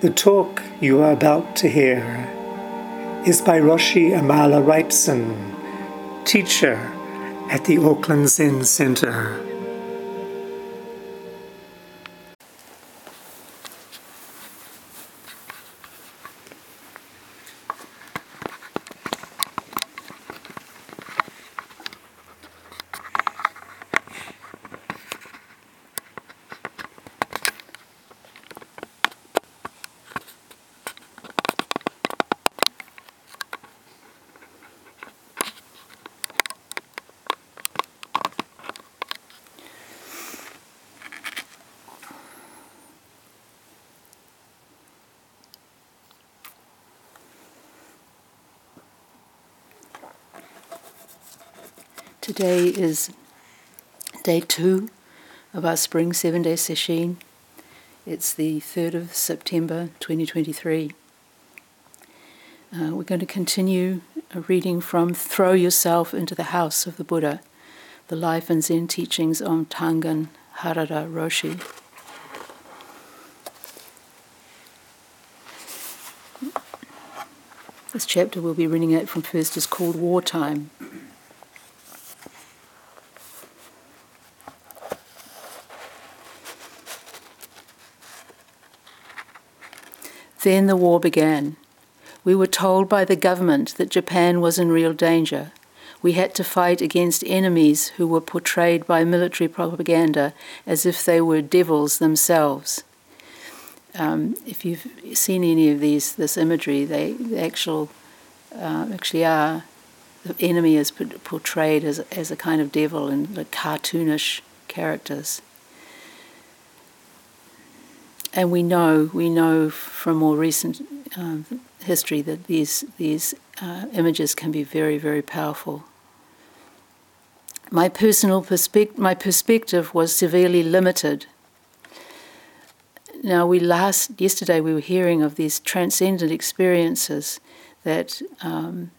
The talk you are about to hear is by Roshi Amala Wrightson, teacher at the Auckland Zen Center. Is day two of our spring seven day session. It's the 3rd of September 2023. Uh, we're going to continue a reading from Throw Yourself into the House of the Buddha, the life and Zen teachings on Tangen Harada Roshi. This chapter we'll be reading it from first is called Wartime. Then the war began. We were told by the government that Japan was in real danger. We had to fight against enemies who were portrayed by military propaganda as if they were devils themselves. Um, if you've seen any of these, this imagery, they, they actual, uh, actually are. The enemy is portrayed as, as a kind of devil and like cartoonish characters and we know we know from more recent um, history that these these uh, images can be very very powerful. My personal perspective my perspective was severely limited. Now we last yesterday we were hearing of these transcendent experiences that um,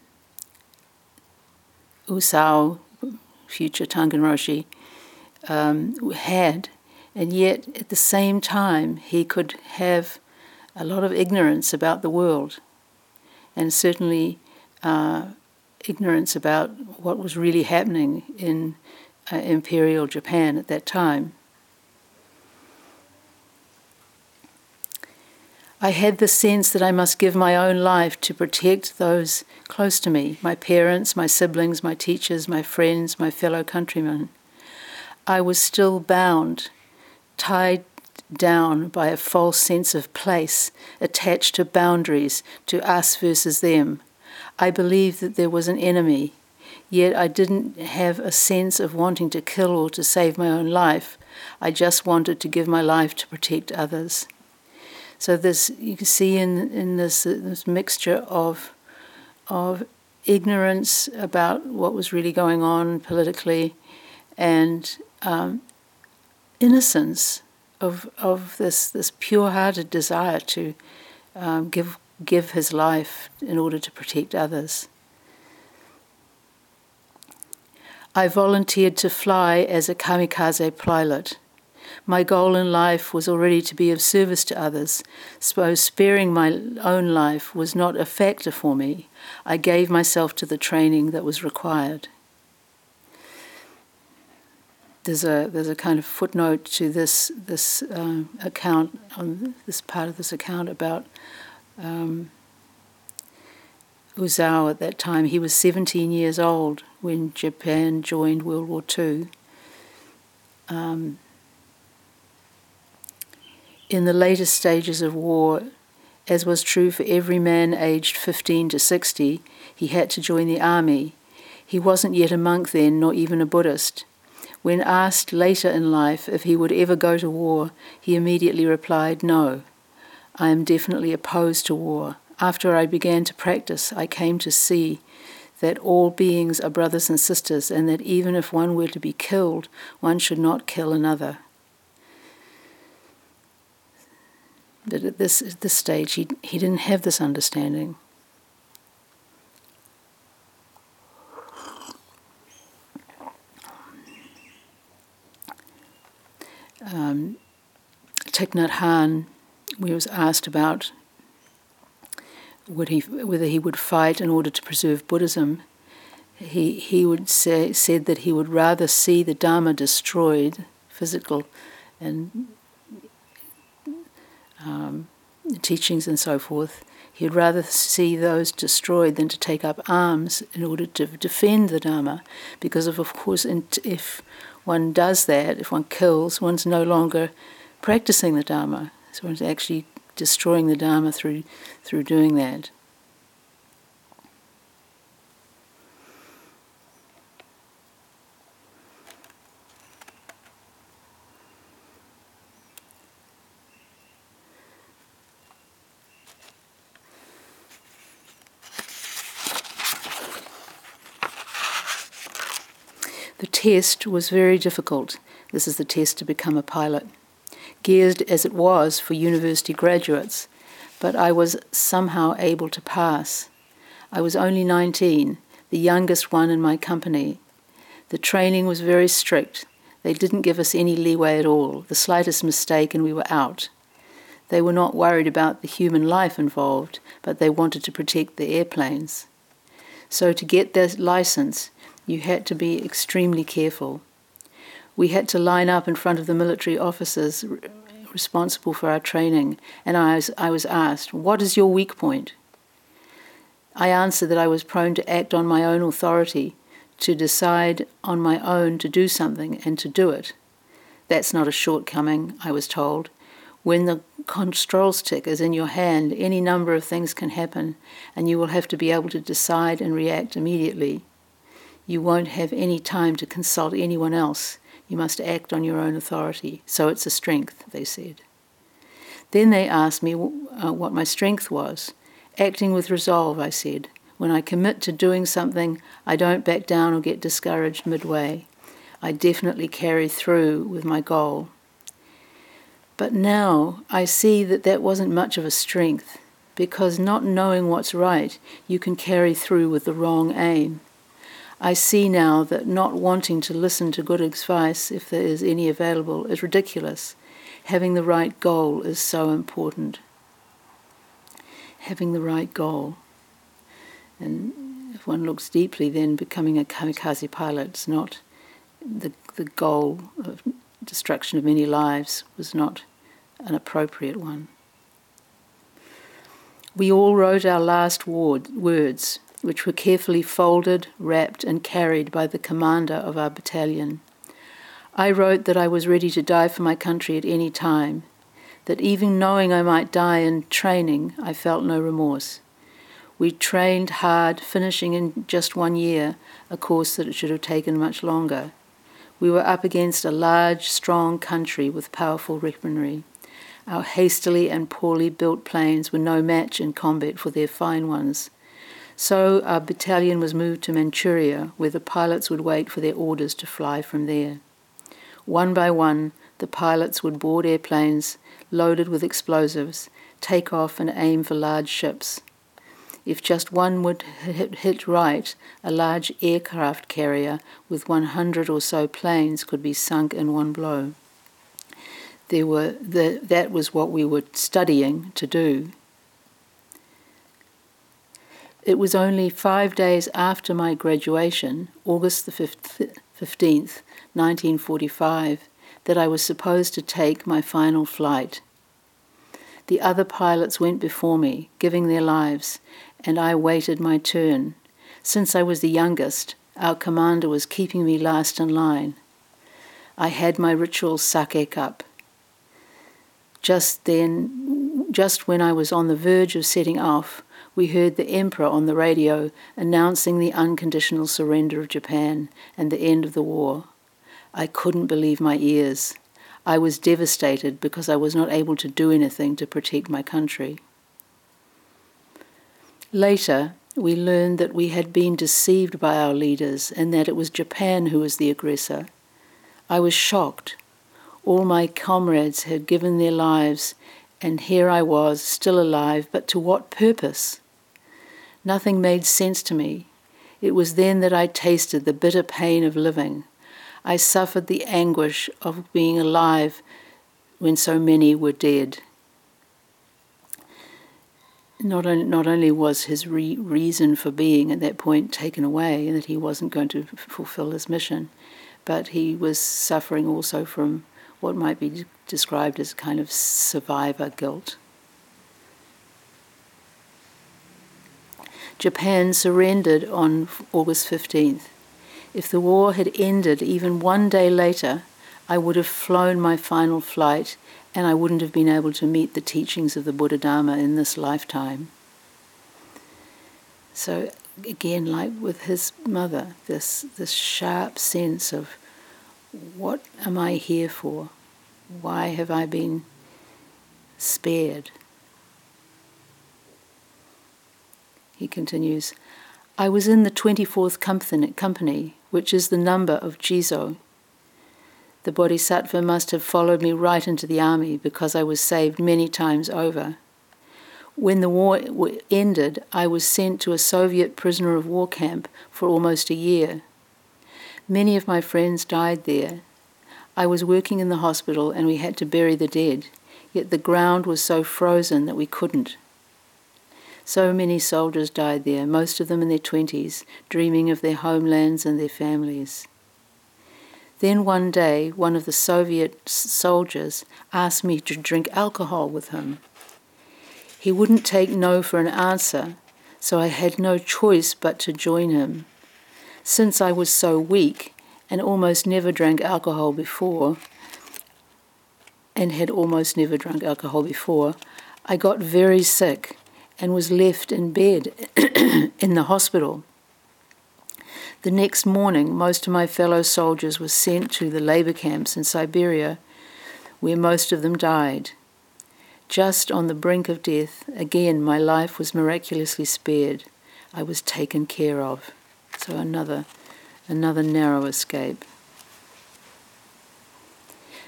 Usao, future Tangen Roshi, um, had and yet, at the same time, he could have a lot of ignorance about the world, and certainly uh, ignorance about what was really happening in uh, imperial Japan at that time. I had the sense that I must give my own life to protect those close to me my parents, my siblings, my teachers, my friends, my fellow countrymen. I was still bound tied down by a false sense of place, attached to boundaries, to us versus them. I believed that there was an enemy, yet I didn't have a sense of wanting to kill or to save my own life. I just wanted to give my life to protect others. So this you can see in in this this mixture of of ignorance about what was really going on politically, and um, innocence of of this this pure-hearted desire to um, give give his life in order to protect others. I volunteered to fly as a kamikaze pilot. My goal in life was already to be of service to others, so sparing my own life was not a factor for me. I gave myself to the training that was required there's a there's a kind of footnote to this this uh, account on this part of this account about um, at that time. He was 17 years old when Japan joined World War II. Um, in the later stages of war, as was true for every man aged 15 to 60, he had to join the army. He wasn't yet a monk then, nor even a Buddhist. When asked later in life if he would ever go to war, he immediately replied, No, I am definitely opposed to war. After I began to practice, I came to see that all beings are brothers and sisters, and that even if one were to be killed, one should not kill another. But at this, at this stage, he, he didn't have this understanding. Um, Thich Nhat Hanh, we was asked about would he, whether he would fight in order to preserve Buddhism, he, he would say, said that he would rather see the Dharma destroyed, physical and um, teachings and so forth. He'd rather see those destroyed than to take up arms in order to defend the Dharma, because of, of course, if one does that, if one kills, one's no longer practicing the Dharma. So one's actually destroying the Dharma through through doing that. The test was very difficult. This is the test to become a pilot geared as it was for university graduates, but I was somehow able to pass. I was only 19, the youngest one in my company. The training was very strict. They didn't give us any leeway at all, the slightest mistake, and we were out. They were not worried about the human life involved, but they wanted to protect the airplanes. So, to get their license, you had to be extremely careful we had to line up in front of the military officers responsible for our training, and I was, I was asked, What is your weak point? I answered that I was prone to act on my own authority, to decide on my own to do something and to do it. That's not a shortcoming, I was told. When the control stick is in your hand, any number of things can happen, and you will have to be able to decide and react immediately. You won't have any time to consult anyone else. You must act on your own authority. So it's a strength, they said. Then they asked me uh, what my strength was. Acting with resolve, I said. When I commit to doing something, I don't back down or get discouraged midway. I definitely carry through with my goal. But now I see that that wasn't much of a strength, because not knowing what's right, you can carry through with the wrong aim. I see now that not wanting to listen to good advice, if there is any available, is ridiculous. Having the right goal is so important. Having the right goal. And if one looks deeply, then becoming a kamikaze pilot is not the, the goal of destruction of many lives was not an appropriate one. We all wrote our last word, words which were carefully folded, wrapped, and carried by the commander of our battalion. I wrote that I was ready to die for my country at any time, that even knowing I might die in training, I felt no remorse. We trained hard, finishing in just one year a course that it should have taken much longer. We were up against a large, strong country with powerful weaponry. Our hastily and poorly built planes were no match in combat for their fine ones. So our battalion was moved to Manchuria, where the pilots would wait for their orders to fly from there. One by one, the pilots would board airplanes loaded with explosives, take off and aim for large ships. If just one would hit, right, a large aircraft carrier with 100 or so planes could be sunk in one blow. There were the, that was what we were studying to do. It was only five days after my graduation, August the 15th, 1945, that I was supposed to take my final flight. The other pilots went before me, giving their lives, and I waited my turn. Since I was the youngest, our commander was keeping me last in line. I had my ritual sake cup. Just then, just when I was on the verge of setting off, we heard the Emperor on the radio announcing the unconditional surrender of Japan and the end of the war. I couldn't believe my ears. I was devastated because I was not able to do anything to protect my country. Later, we learned that we had been deceived by our leaders and that it was Japan who was the aggressor. I was shocked. All my comrades had given their lives, and here I was, still alive, but to what purpose? Nothing made sense to me. It was then that I tasted the bitter pain of living. I suffered the anguish of being alive when so many were dead. Not, on, not only was his re- reason for being at that point taken away, and that he wasn't going to f- fulfill his mission, but he was suffering also from what might be described as kind of survivor guilt. Japan surrendered on August 15th. If the war had ended even one day later, I would have flown my final flight and I wouldn't have been able to meet the teachings of the Buddha Dharma in this lifetime. So, again, like with his mother, this, this sharp sense of what am I here for? Why have I been spared? He continues, I was in the 24th company, which is the number of Jizo. The Bodhisattva must have followed me right into the army because I was saved many times over. When the war ended, I was sent to a Soviet prisoner of war camp for almost a year. Many of my friends died there. I was working in the hospital and we had to bury the dead, yet the ground was so frozen that we couldn't. So many soldiers died there, most of them in their twenties, dreaming of their homelands and their families. Then one day, one of the Soviet soldiers asked me to drink alcohol with him. He wouldn't take no for an answer, so I had no choice but to join him. Since I was so weak and almost never drank alcohol before, and had almost never drunk alcohol before, I got very sick and was left in bed in the hospital. The next morning, most of my fellow soldiers were sent to the labor camps in Siberia, where most of them died. Just on the brink of death, again my life was miraculously spared. I was taken care of. So another, another narrow escape.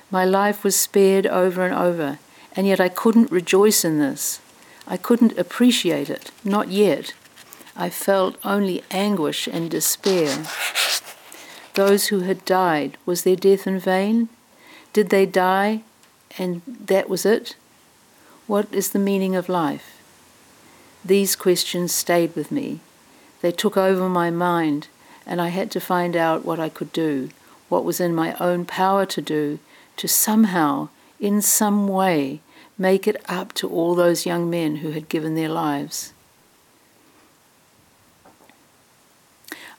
My life was spared over and over, and yet I couldn't rejoice in this. I couldn't appreciate it, not yet. I felt only anguish and despair. Those who had died, was their death in vain? Did they die and that was it? What is the meaning of life? These questions stayed with me. They took over my mind, and I had to find out what I could do, what was in my own power to do, to somehow, in some way, make it up to all those young men who had given their lives.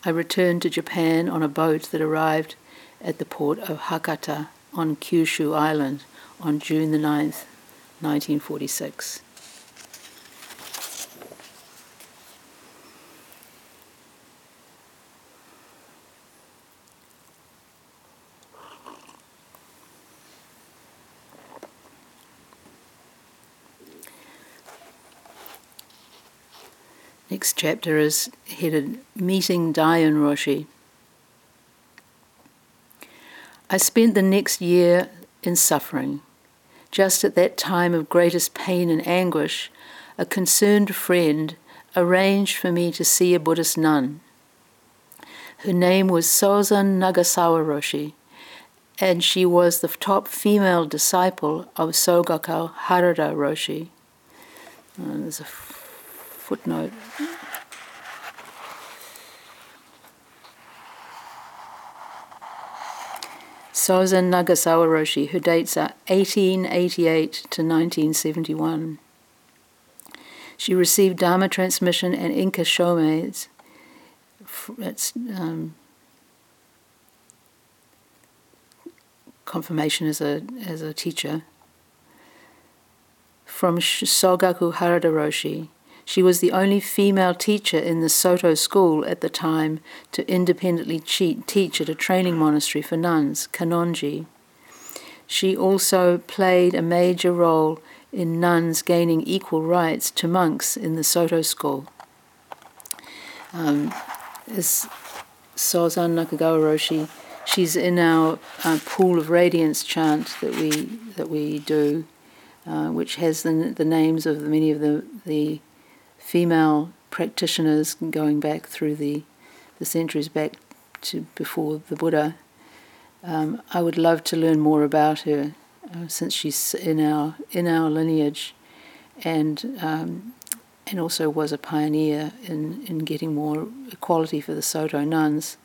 I returned to Japan on a boat that arrived at the port of Hakata on Kyushu Island on June the 9th, 1946. Chapter is headed Meeting Daiun Roshi. I spent the next year in suffering. Just at that time of greatest pain and anguish, a concerned friend arranged for me to see a Buddhist nun. Her name was Sozen Nagasawa Roshi, and she was the top female disciple of Sogaku Harada Roshi. Uh, there's a footnote. Sozen Nagasawa Roshi, who dates are 1888 to 1971. She received Dharma transmission and Inka Shomei um, confirmation as a, as a teacher from Sogaku Harada Roshi she was the only female teacher in the Soto school at the time to independently teach at a training monastery for nuns, Kannonji. She also played a major role in nuns gaining equal rights to monks in the Soto school. Um, is Sozen Nagasawa Roshi. She's in our uh, pool of radiance chant that we that we do, uh, which has the, the names of many of the the female practitioners going back through the, the centuries back to before the Buddha. Um, I would love to learn more about her uh, since she's in our in our lineage, and um, and also was a pioneer in, in getting more equality for the Soto nuns.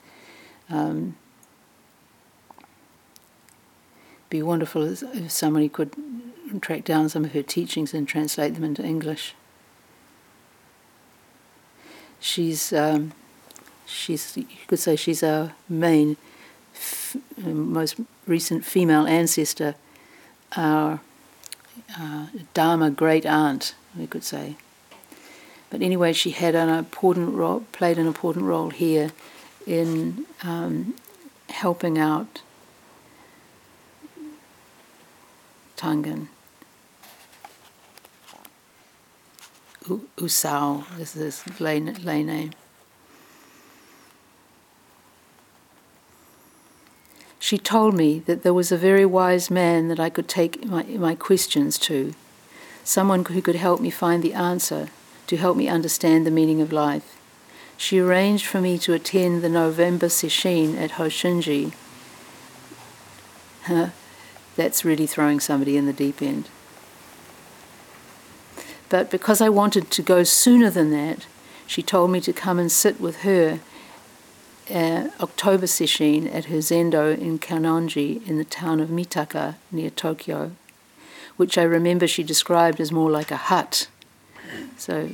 Um, be wonderful if somebody could track down some of her teachings and translate them into English. She's um, she's you could say she's our main, f- most recent female ancestor, our uh, Dharma great aunt, we could say. But anyway, she had an important role, played an important role here in um, helping out Tangen. Usao is his lay, lay name. She told me that there was a very wise man that I could take my, my questions to, someone who could help me find the answer, to help me understand the meaning of life. She arranged for me to attend the November sesshin at Hosshin-ji. That's really throwing somebody in the deep end. But because I wanted to go sooner than that, she told me to come and sit with her uh, October sesshin at her zendo in Kannonji in the town of Mitaka near Tokyo, which I remember she described as more like a hut. So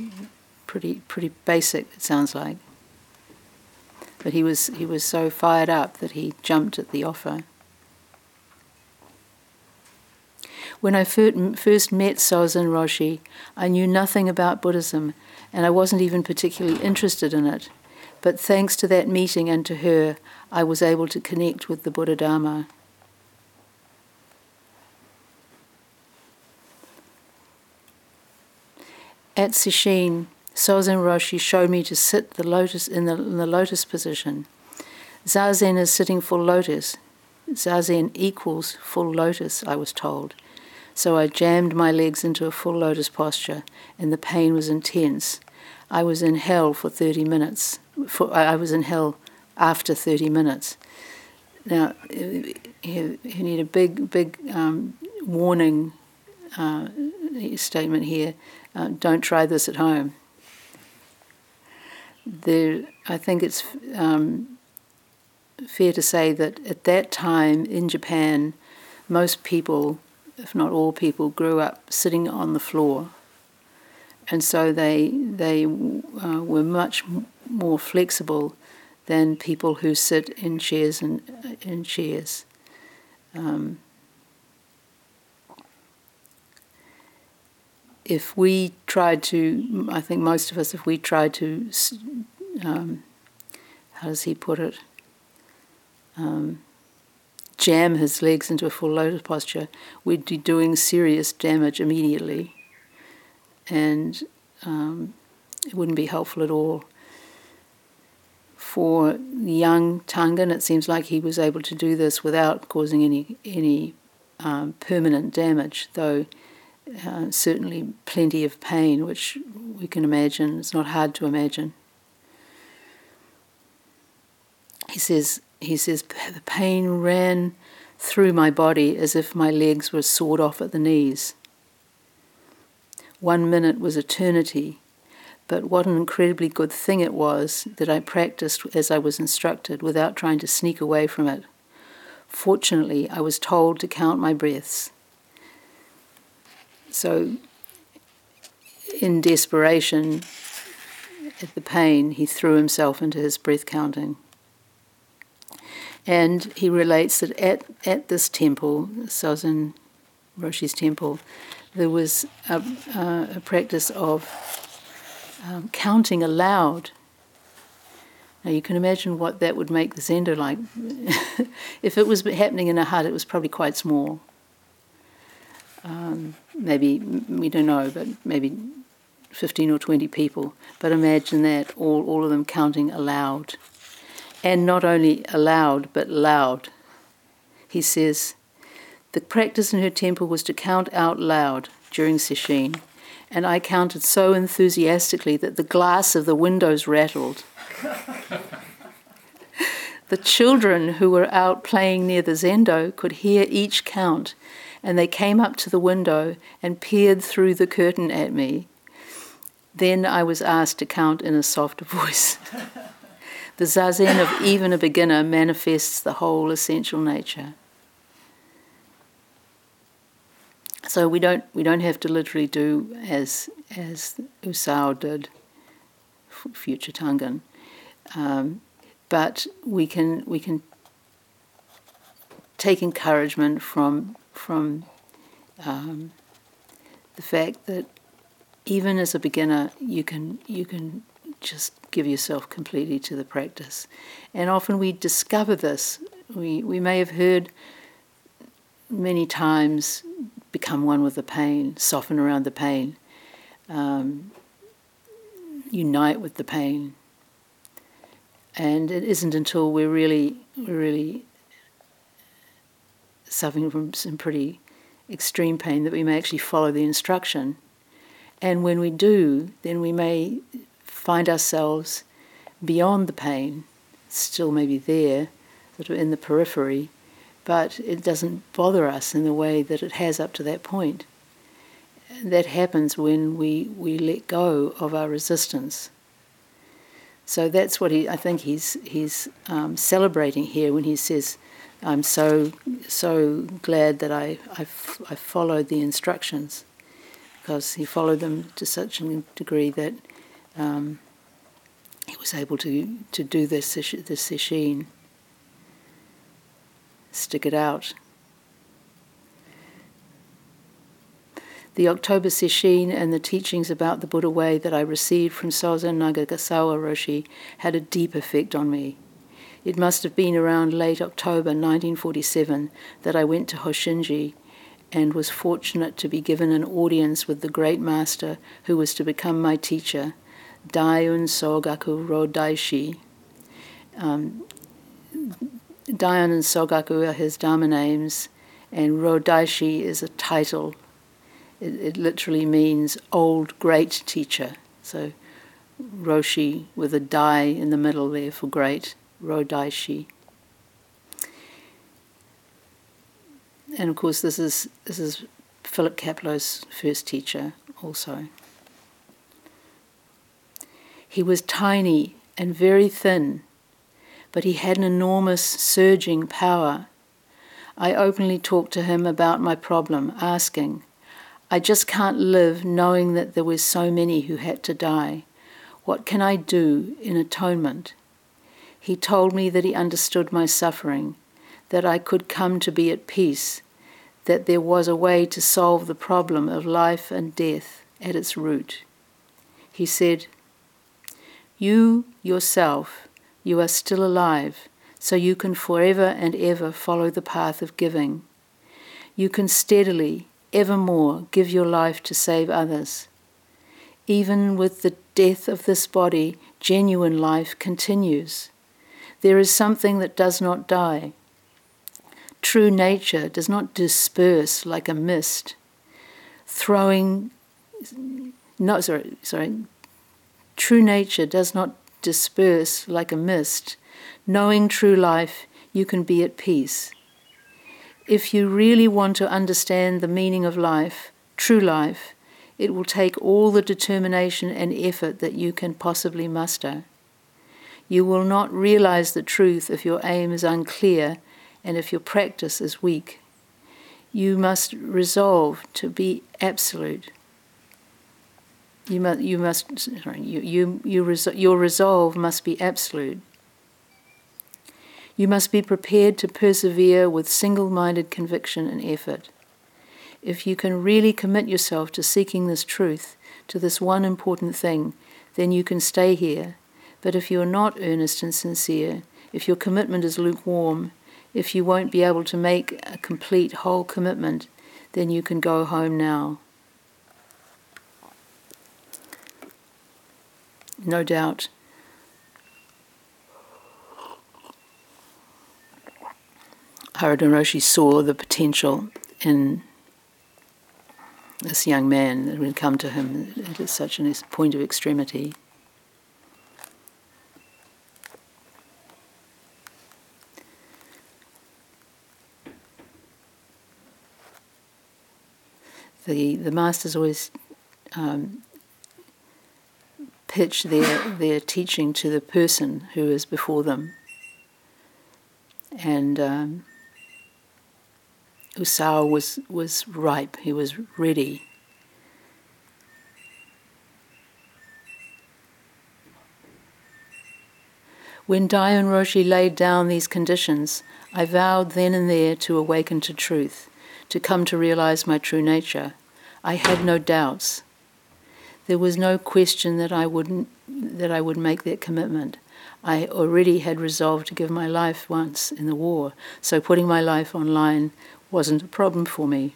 pretty pretty basic it sounds like. But he was he was so fired up that he jumped at the offer. When I first met Sozen Roshi, I knew nothing about Buddhism, and I wasn't even particularly interested in it. But thanks to that meeting and to her, I was able to connect with the Buddha Dharma. At Sesshin, Sozen Roshi showed me to sit the lotus in the, in the lotus position. Zazen is sitting full lotus. Zazen equals full lotus, I was told. So I jammed my legs into a full lotus posture, and the pain was intense. I was in hell for 30 minutes. For, I was in hell after 30 minutes. Now, you, you need a big, big um, warning uh, statement here. Uh, don't try this at home. There, I think it's um, fair to say that at that time in Japan, most people, if not all people, grew up sitting on the floor and so they they uh, were much more flexible than people who sit in chairs and uh, in chairs. Um, if we tried to, I think most of us, if we tried to, um, how does he put it? Um, jam his legs into a full lotus posture, we'd be doing serious damage immediately and um, it wouldn't be helpful at all. For young Tangen, it seems like he was able to do this without causing any any um, permanent damage, though uh, certainly plenty of pain, which we can imagine. It's not hard to imagine. He says he says the pain ran through my body as if my legs were sawed off at the knees. One minute was eternity, but what an incredibly good thing it was that I practiced as I was instructed without trying to sneak away from it. Fortunately, I was told to count my breaths. So, in desperation at the pain, he threw himself into his breath counting. And he relates that at, at this temple, Sozen Roshi's temple, there was a, uh, a practice of um, counting aloud. Now you can imagine what that would make the zendo like. if it was happening in a hut, it was probably quite small. Um, maybe we don't know, but maybe 15 or 20 people. But imagine that all, all of them counting aloud, and not only aloud but loud. He says, the practice in her temple was to count out loud during Sesshin, and I counted so enthusiastically that the glass of the windows rattled. The children who were out playing near the zendo could hear each count, and they came up to the window and peered through the curtain at me. Then I was asked to count in a softer voice. The zazen of even a beginner manifests the whole essential nature. So we don't we don't have to literally do as as Usao did, future Tangen, um, but we can we can take encouragement from from um, the fact that even as a beginner you can you can just give yourself completely to the practice, and often we discover this. We we may have heard many times become one with the pain, soften around the pain, um, unite with the pain. And it isn't until we're really, really suffering from some pretty extreme pain that we may actually follow the instruction. And when we do, then we may find ourselves beyond the pain, still maybe there, sort of in the periphery, but it doesn't bother us in the way that it has up to that point. And That happens when we, we let go of our resistance. So that's what he, I think he's, he's um, celebrating here when he says, I'm so, so glad that I, I, f- I followed the instructions because he followed them to such a degree that um, he was able to, to do this, this sesshin stick it out. The October Sesshin and the teachings about the Buddha way that I received from Sozen Nagasawa Roshi had a deep effect on me. It must have been around late October 1947 that I went to Hosshin-ji and was fortunate to be given an audience with the great master who was to become my teacher, Daiun Sogaku Rodaishi. Um, Daiun and Sogaku are his Dharma names, and Rodaishi is a title. It, it literally means old great teacher. So Roshi with a dai in the middle there for great, Rodaishi. And of course, this is this is Philip Kapleau's first teacher, also. He was tiny and very thin, but he had an enormous surging power. I openly talked to him about my problem, asking, I just can't live knowing that there were so many who had to die. What can I do in atonement? He told me that he understood my suffering, that I could come to be at peace, that there was a way to solve the problem of life and death at its root. He said, You yourself you are still alive, so you can forever and ever follow the path of giving. You can steadily, evermore, give your life to save others. Even with the death of this body, genuine life continues. There is something that does not die. True nature does not disperse like a mist, throwing. No, sorry, sorry. True nature does not disperse like a mist, knowing true life, you can be at peace. If you really want to understand the meaning of life, true life, it will take all the determination and effort that you can possibly muster. You will not realize the truth if your aim is unclear and if your practice is weak. You must resolve to be absolute. You must, you must, sorry, you, you, you res- your resolve must be absolute. You must be prepared to persevere with single minded conviction and effort. If you can really commit yourself to seeking this truth, to this one important thing, then you can stay here. But if you are not earnest and sincere, if your commitment is lukewarm, if you won't be able to make a complete whole commitment, then you can go home now. no doubt. Harada Roshi saw the potential in this young man that would come to him at such a point of extremity. The, the masters always um, pitch their their teaching to the person who is before them, and um, was was ripe. He was ready. When Daiun Roshi laid down these conditions, I vowed then and there to awaken to truth, to come to realize my true nature. I had no doubts. There was no question that I wouldn't that I would make that commitment. I already had resolved to give my life once in the war, so putting my life online wasn't a problem for me.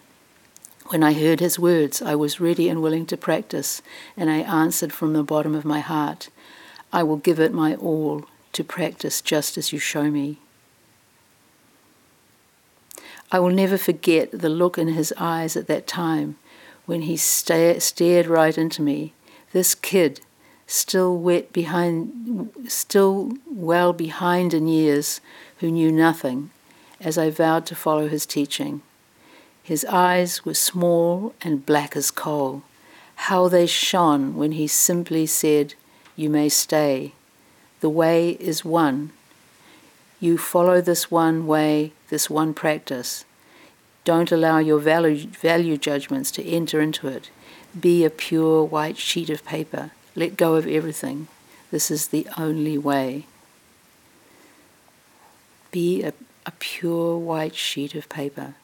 When I heard his words, I was ready and willing to practice, and I answered from the bottom of my heart, I will give it my all to practice just as you show me. I will never forget the look in his eyes at that time when he sta- stared right into me. This kid, still wet behind, still well behind in years, who knew nothing, as I vowed to follow his teaching. His eyes were small and black as coal. How they shone when he simply said, You may stay. The way is one. You follow this one way, this one practice. Don't allow your value, value judgments to enter into it. Be a pure white sheet of paper. Let go of everything. This is the only way. Be a, a pure white sheet of paper.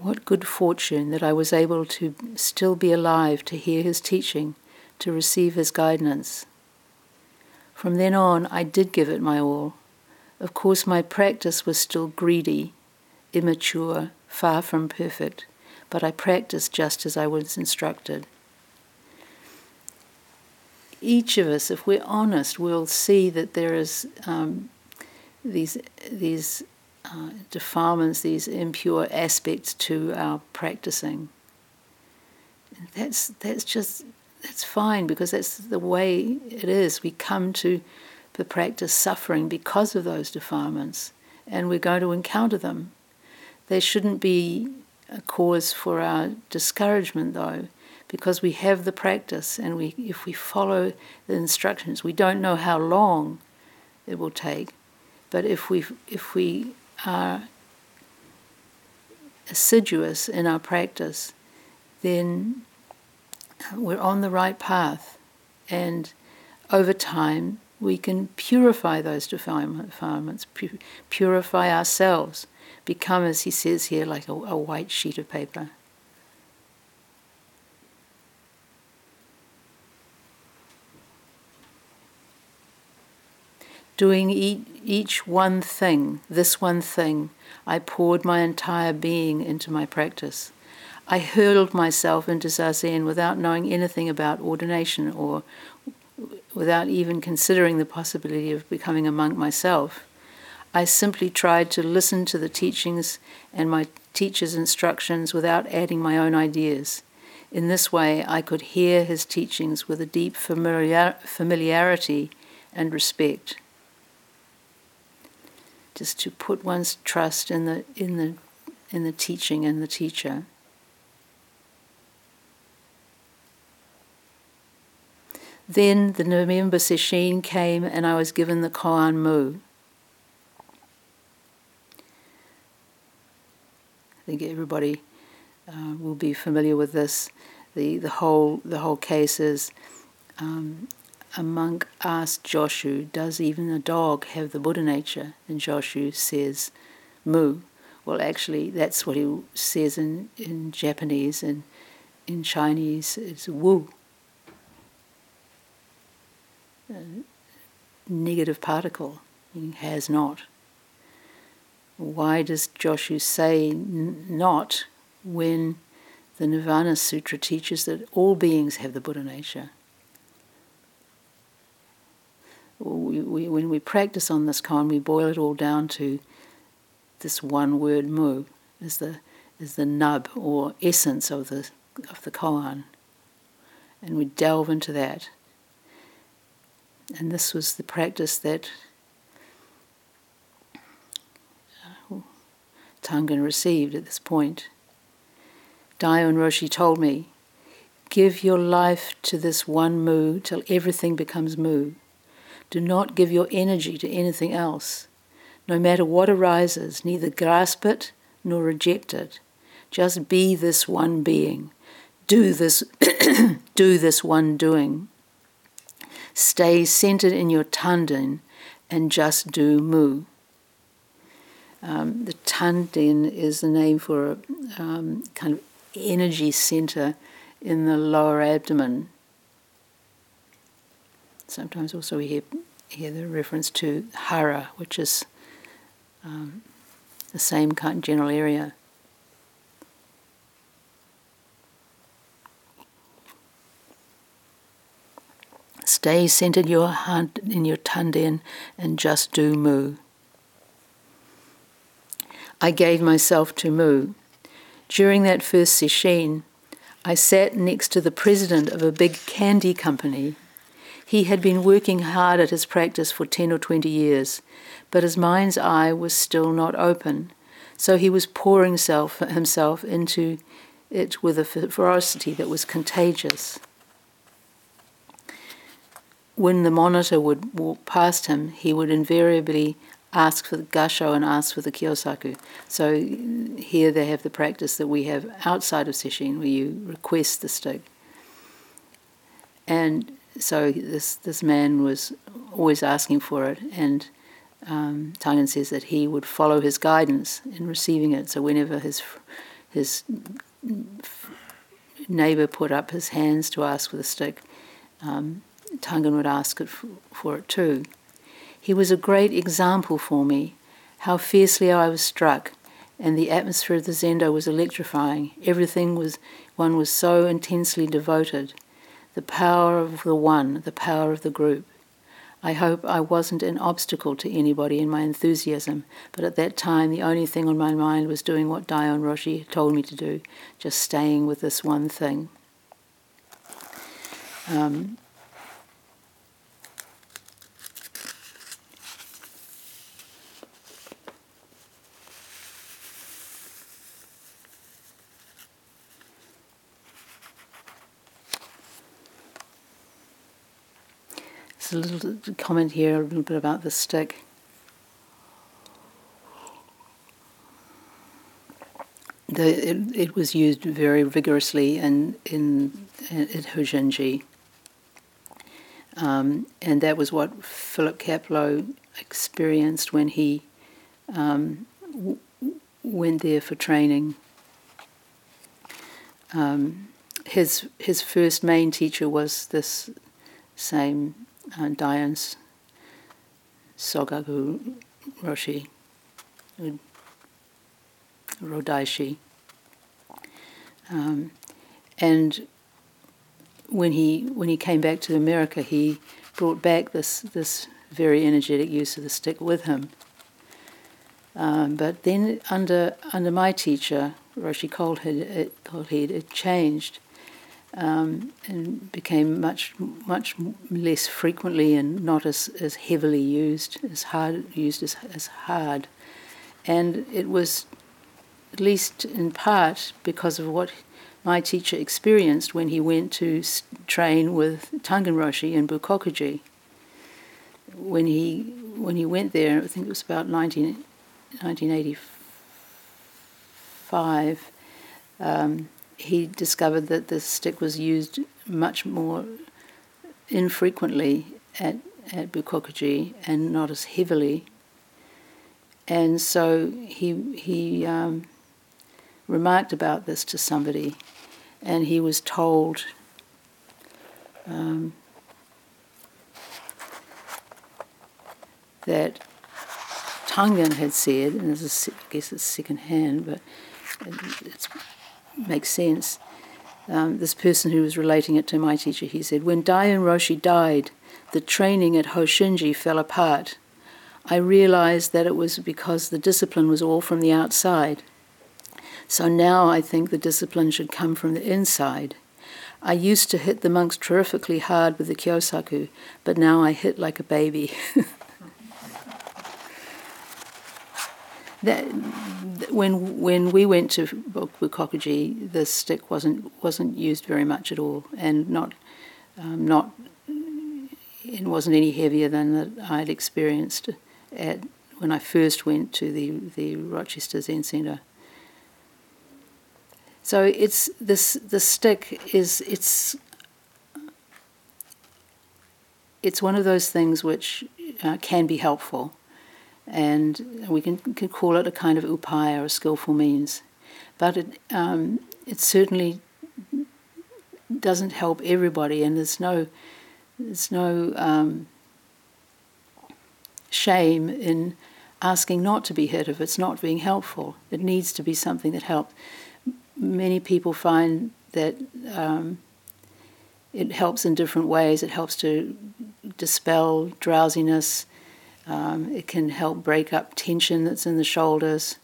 What good fortune that I was able to still be alive to hear his teaching, to receive his guidance. From then on, I did give it my all. Of course, my practice was still greedy, immature, far from perfect, but I practiced just as I was instructed. Each of us, if we're honest, will see that there is um, these these uh, defilements, these impure aspects to our practicing. that's that's just that's fine because that's the way it is. We come to the practice suffering because of those defilements, and we're going to encounter them. They shouldn't be a cause for our discouragement, though, because we have the practice, and we if we follow the instructions, we don't know how long it will take, but if we if we are assiduous in our practice, then uh, we're on the right path. And over time, we can purify those defilements, purify ourselves, become, as he says here, like a, a white sheet of paper. doing each one thing, this one thing, I poured my entire being into my practice. I hurled myself into Zazen without knowing anything about ordination or without even considering the possibility of becoming a monk myself. I simply tried to listen to the teachings and my teacher's instructions without adding my own ideas. In this way, I could hear his teachings with a deep familiar- familiarity and respect just to put one's trust in the in the in the teaching and the teacher. Then the November sesshin came and I was given the Koan Mu. I think everybody uh, will be familiar with this. The, the whole the whole case is um, monk asked Joshu, Does even a dog have the Buddha nature? And Joshu says, Mu. Well, actually, that's what he says in, in Japanese, and in Chinese, it's Wu. A negative particle, meaning has not. Why does Joshu say n- not when the Nirvana Sutra teaches that all beings have the Buddha nature? We, when we practice on this koan, we boil it all down to this one word mu is the is the nub or essence of the of the koan. And we delve into that. And this was the practice that uh, Tangen received at this point. Daiun Roshi told me, Give your life to this one mu till everything becomes mu. Do not give your energy to anything else. No matter what arises, neither grasp it nor reject it. Just be this one being. Do this, do this one doing. Stay centered in your tanden and just do mu. Um, the tanden is the name for a um, kind of energy center in the lower abdomen. Sometimes also we hear, hear the reference to hara, which is um, the same kind of general area. Stay centered your heart in your tanden and just do mu. I gave myself to mu. During that first session, I sat next to the president of a big candy company. He had been working hard at his practice for 10 or 20 years, but his mind's eye was still not open, so he was pouring self, himself into it with a ferocity that was contagious when the monitor would walk past him, he would invariably ask for the gasho and ask for the kyosaku. So here they have the practice that we have outside of sesshin, where you request the stick. And so this this man was always asking for it, and um, Tangen says that he would follow his guidance in receiving it. So whenever his his neighbor put up his hands to ask for the stick, um, Tangen would ask it for it too. He was a great example for me, how fiercely I was struck, and the atmosphere of the zendo was electrifying. Everything was, one was so intensely devoted. The power of the one, the power of the group. I hope I wasn't an obstacle to anybody in my enthusiasm, but at that time the only thing on my mind was doing what Daiun Roshi told me to do, just staying with this one thing. Um, a little comment here, a little bit about the stick. The, it, it, was used very vigorously in, in, in. Um, and that was what Philip Kapleau experienced when he um, w- went there for training. Um, his his first main teacher was this same uh, Daiun's Sogaku Roshi, Rodaishi. Um, and when he when he came back to America, he brought back this this very energetic use of the stick with him. Um, but then under under my teacher Roshi Kjolhede, it, Kjolhede, it changed um, and became much much less frequently and not as, as heavily used, as hard used as, as hard. And it was at least in part because of what my teacher experienced when he went to train with Tangen Roshi in Bukkoku-ji. When he when he went there, I think it was about 19, 1985. Um, he discovered that the stick was used much more infrequently at, at Bukkoku-ji and not as heavily. And so he, he um, remarked about this to somebody, and he was told um, that Tangen had said, and this is, I guess it's second hand, but it's makes sense. Um, this person who was relating it to my teacher, he said, When Daiun Roshi died, the training at Hosshin-ji fell apart. I realized that it was because the discipline was all from the outside. So now I think the discipline should come from the inside. I used to hit the monks terrifically hard with the kyosaku, but now I hit like a baby. that, when when we went to Bukkoku-ji, the stick wasn't wasn't used very much at all, and not um, not it wasn't any heavier than that I'd experienced at when I first went to the the Rochester Zen Center. So it's this the stick is it's it's one of those things which uh, can be helpful, and we can, can call it a kind of upaya or skillful means, but it um, it certainly doesn't help everybody, and there's no there's no um, shame in asking not to be hit if it's not being helpful. It needs to be something that helps. Many people find that um, it helps in different ways. It helps to dispel drowsiness. Um, it can help break up tension that's in the shoulders.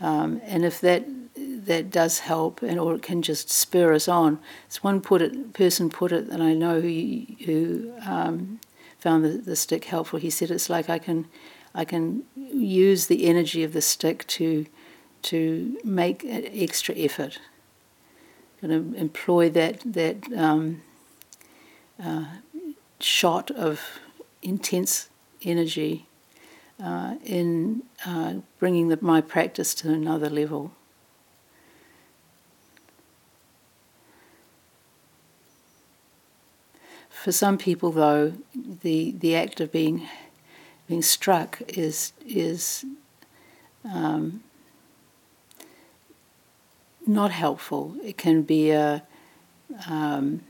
Um, and if that that does help, and or it can just spur us on. As one put it, person put it, and I know who who um, found the, the stick helpful. He said it's like I can I can use the energy of the stick to to make an extra effort. Going to employ that that um, uh, shot of intense energy uh, in uh, bringing the, my practice to another level. For some people, though, the, the act of being being struck is is um, not helpful. It can be a um,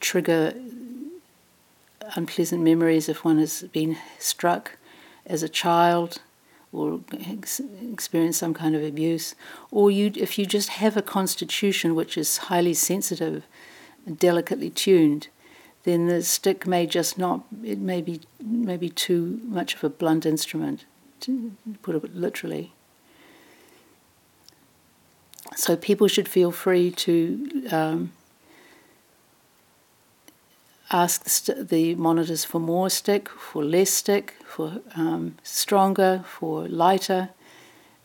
trigger unpleasant memories if one has been struck as a child or ex- experienced some kind of abuse, or you, if you just have a constitution which is highly sensitive and delicately tuned, then the stick may just not, it may be, maybe too much of a blunt instrument, to put it literally. So people should feel free to um, ask the, st- the, monitors for more stick, for less stick, for um, stronger, for lighter.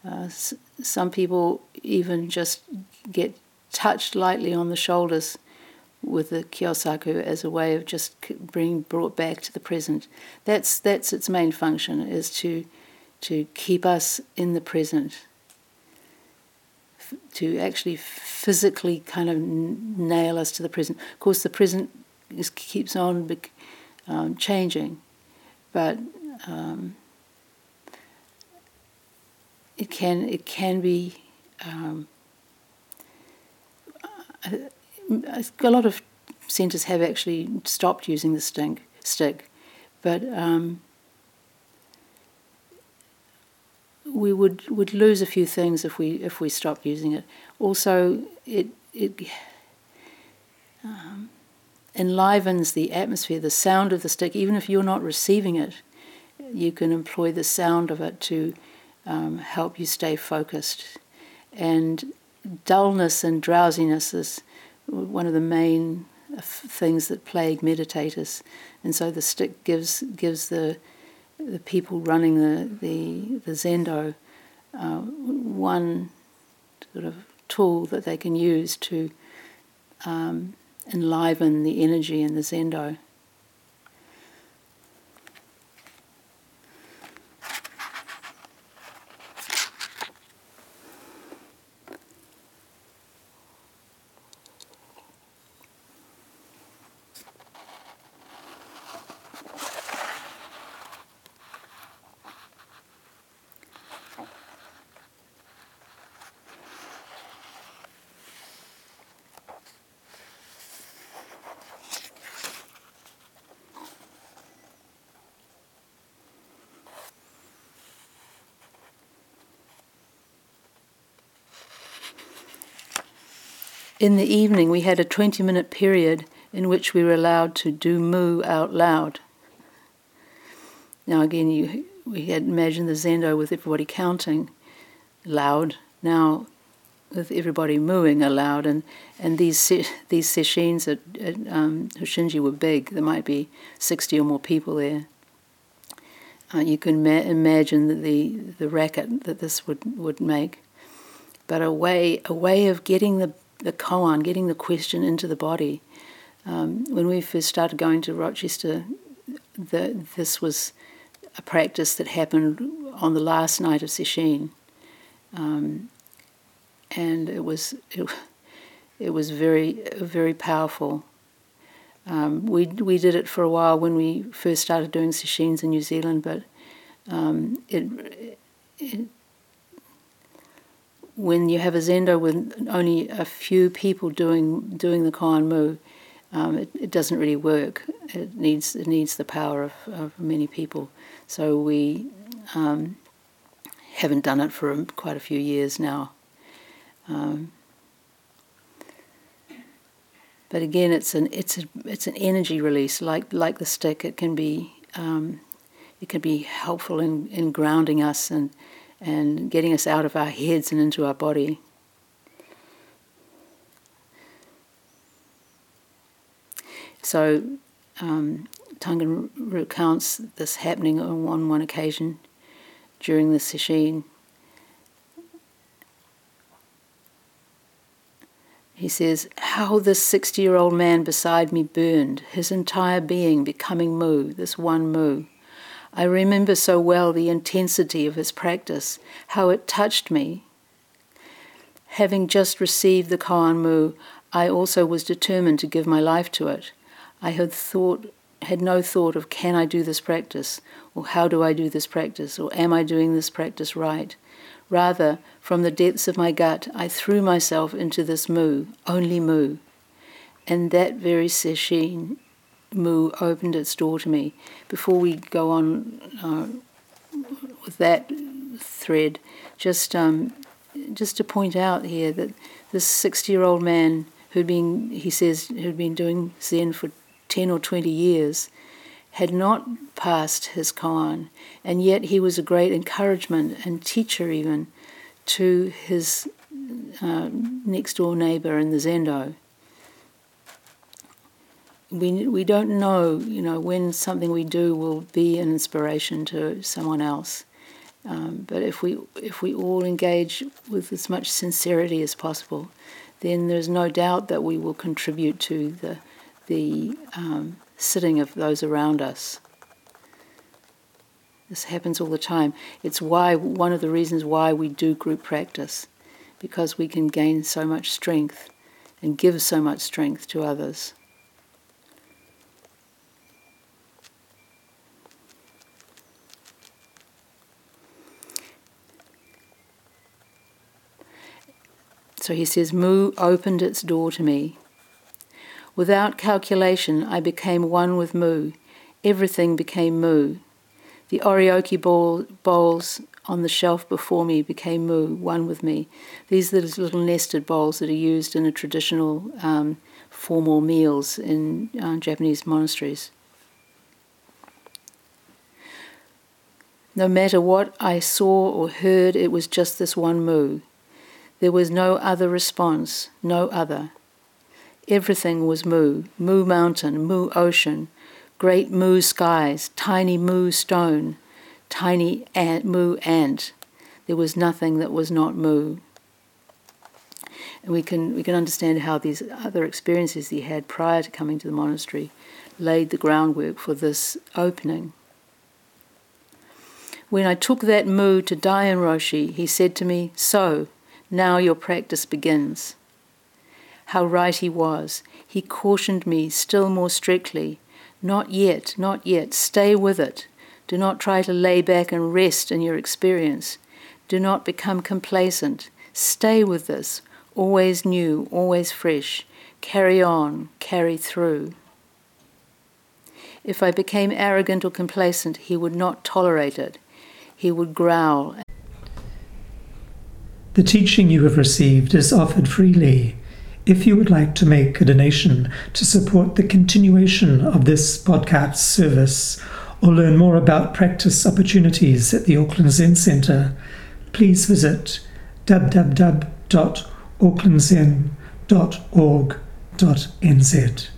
Uh, s- some people even just get touched lightly on the shoulders with the kyosaku as a way of just being brought back to the present. That's that's its main function is to to keep us in the present, to actually physically kind of nail us to the present. Of course, the present is, keeps on um, changing, but um, it can it can be. Um, a lot of centres have actually stopped using the stink, stick, but um, we would, would lose a few things if we if we stopped using it. Also, it it um, enlivens the atmosphere, the sound of the stick. Even if you're not receiving it, you can employ the sound of it to um, help you stay focused. And dullness and drowsiness is one of the main things that plague meditators, and so the stick gives gives the the people running the the, the zendo uh, one sort of tool that they can use to um, enliven the energy in the zendo. In the evening, we had a 20 minute period in which we were allowed to do moo out loud. Now, again, you, we had imagined the zendo with everybody counting loud. Now with everybody mooing aloud, and and these these sesshin at, at um, Hosshin-ji were big. There might be sixty or more people there. Uh, you can ma- imagine the, the the racket that this would would make. But a way a way of getting the the koan, getting the question into the body. Um, when we first started going to Rochester, the, this was a practice that happened on the last night of Sesshin. Um, and it was it, it was very very powerful. Um, we we did it for a while when we first started doing sesshins in New Zealand, but um, it, it, when you have a zendo with only a few people doing doing the koan mu, um, it, it, doesn't really work. It needs it needs the power of, of many people. So we um, haven't done it for quite a few years now. Um, but again, it's an it's a it's an energy release, like like the stick. It can be um, it can be helpful in, in grounding us and and getting us out of our heads and into our body. So, um, Tangen recounts this happening on one, occasion during the sesshin. He says, How this 60 year old man beside me burned, his entire being becoming Mu, this one Mu. I remember so well the intensity of his practice, how it touched me. Having just received the Koan Mu, I also was determined to give my life to it. I had thought had no thought of can I do this practice or how do I do this practice or am I doing this practice right. Rather, from the depths of my gut, I threw myself into this mu, only mu. And that very sesshin, mu opened its door to me. Before we go on uh, with that thread, just um, just to point out here that this 60-year-old man who'd been, he says, who'd been doing Zen for 10 or 20 years, had not passed his koan, and yet he was a great encouragement and teacher even to his uh, next door neighbor in the zendo. We, we don't know, you know, when something we do will be an inspiration to someone else. Um, but if we if we all engage with as much sincerity as possible, then there's no doubt that we will contribute to the the um, sitting of those around us. This happens all the time. It's why one of the reasons why we do group practice, because we can gain so much strength and give so much strength to others. So he says, Mu opened its door to me. Without calculation, I became one with Mu. Everything became Mu. The oryoki bowl, bowls on the shelf before me became Mu, one with me. These are the little nested bowls that are used in a traditional um, formal meals in uh, Japanese monasteries. No matter what I saw or heard, it was just this one Mu. There was no other response, no other. Everything was Mu Mu Mountain, Mu Ocean, great Mu skies, tiny Mu stone, tiny ant, ant. There was nothing that was not Mu. And we can, we can understand how these other experiences he had prior to coming to the monastery laid the groundwork for this opening. When I took that mu to Daiun Roshi, he said to me, So, now your practice begins. How right he was. He cautioned me still more strictly. Not yet, not yet. Stay with it. Do not try to lay back and rest in your experience. Do not become complacent. Stay with this. Always new, always fresh. Carry on, carry through. If I became arrogant or complacent, he would not tolerate it. He would growl. The teaching you have received is offered freely. If you would like to make a donation to support the continuation of this podcast service or learn more about practice opportunities at the Auckland Zen Centre, please visit www.aucklandzen.org.nz.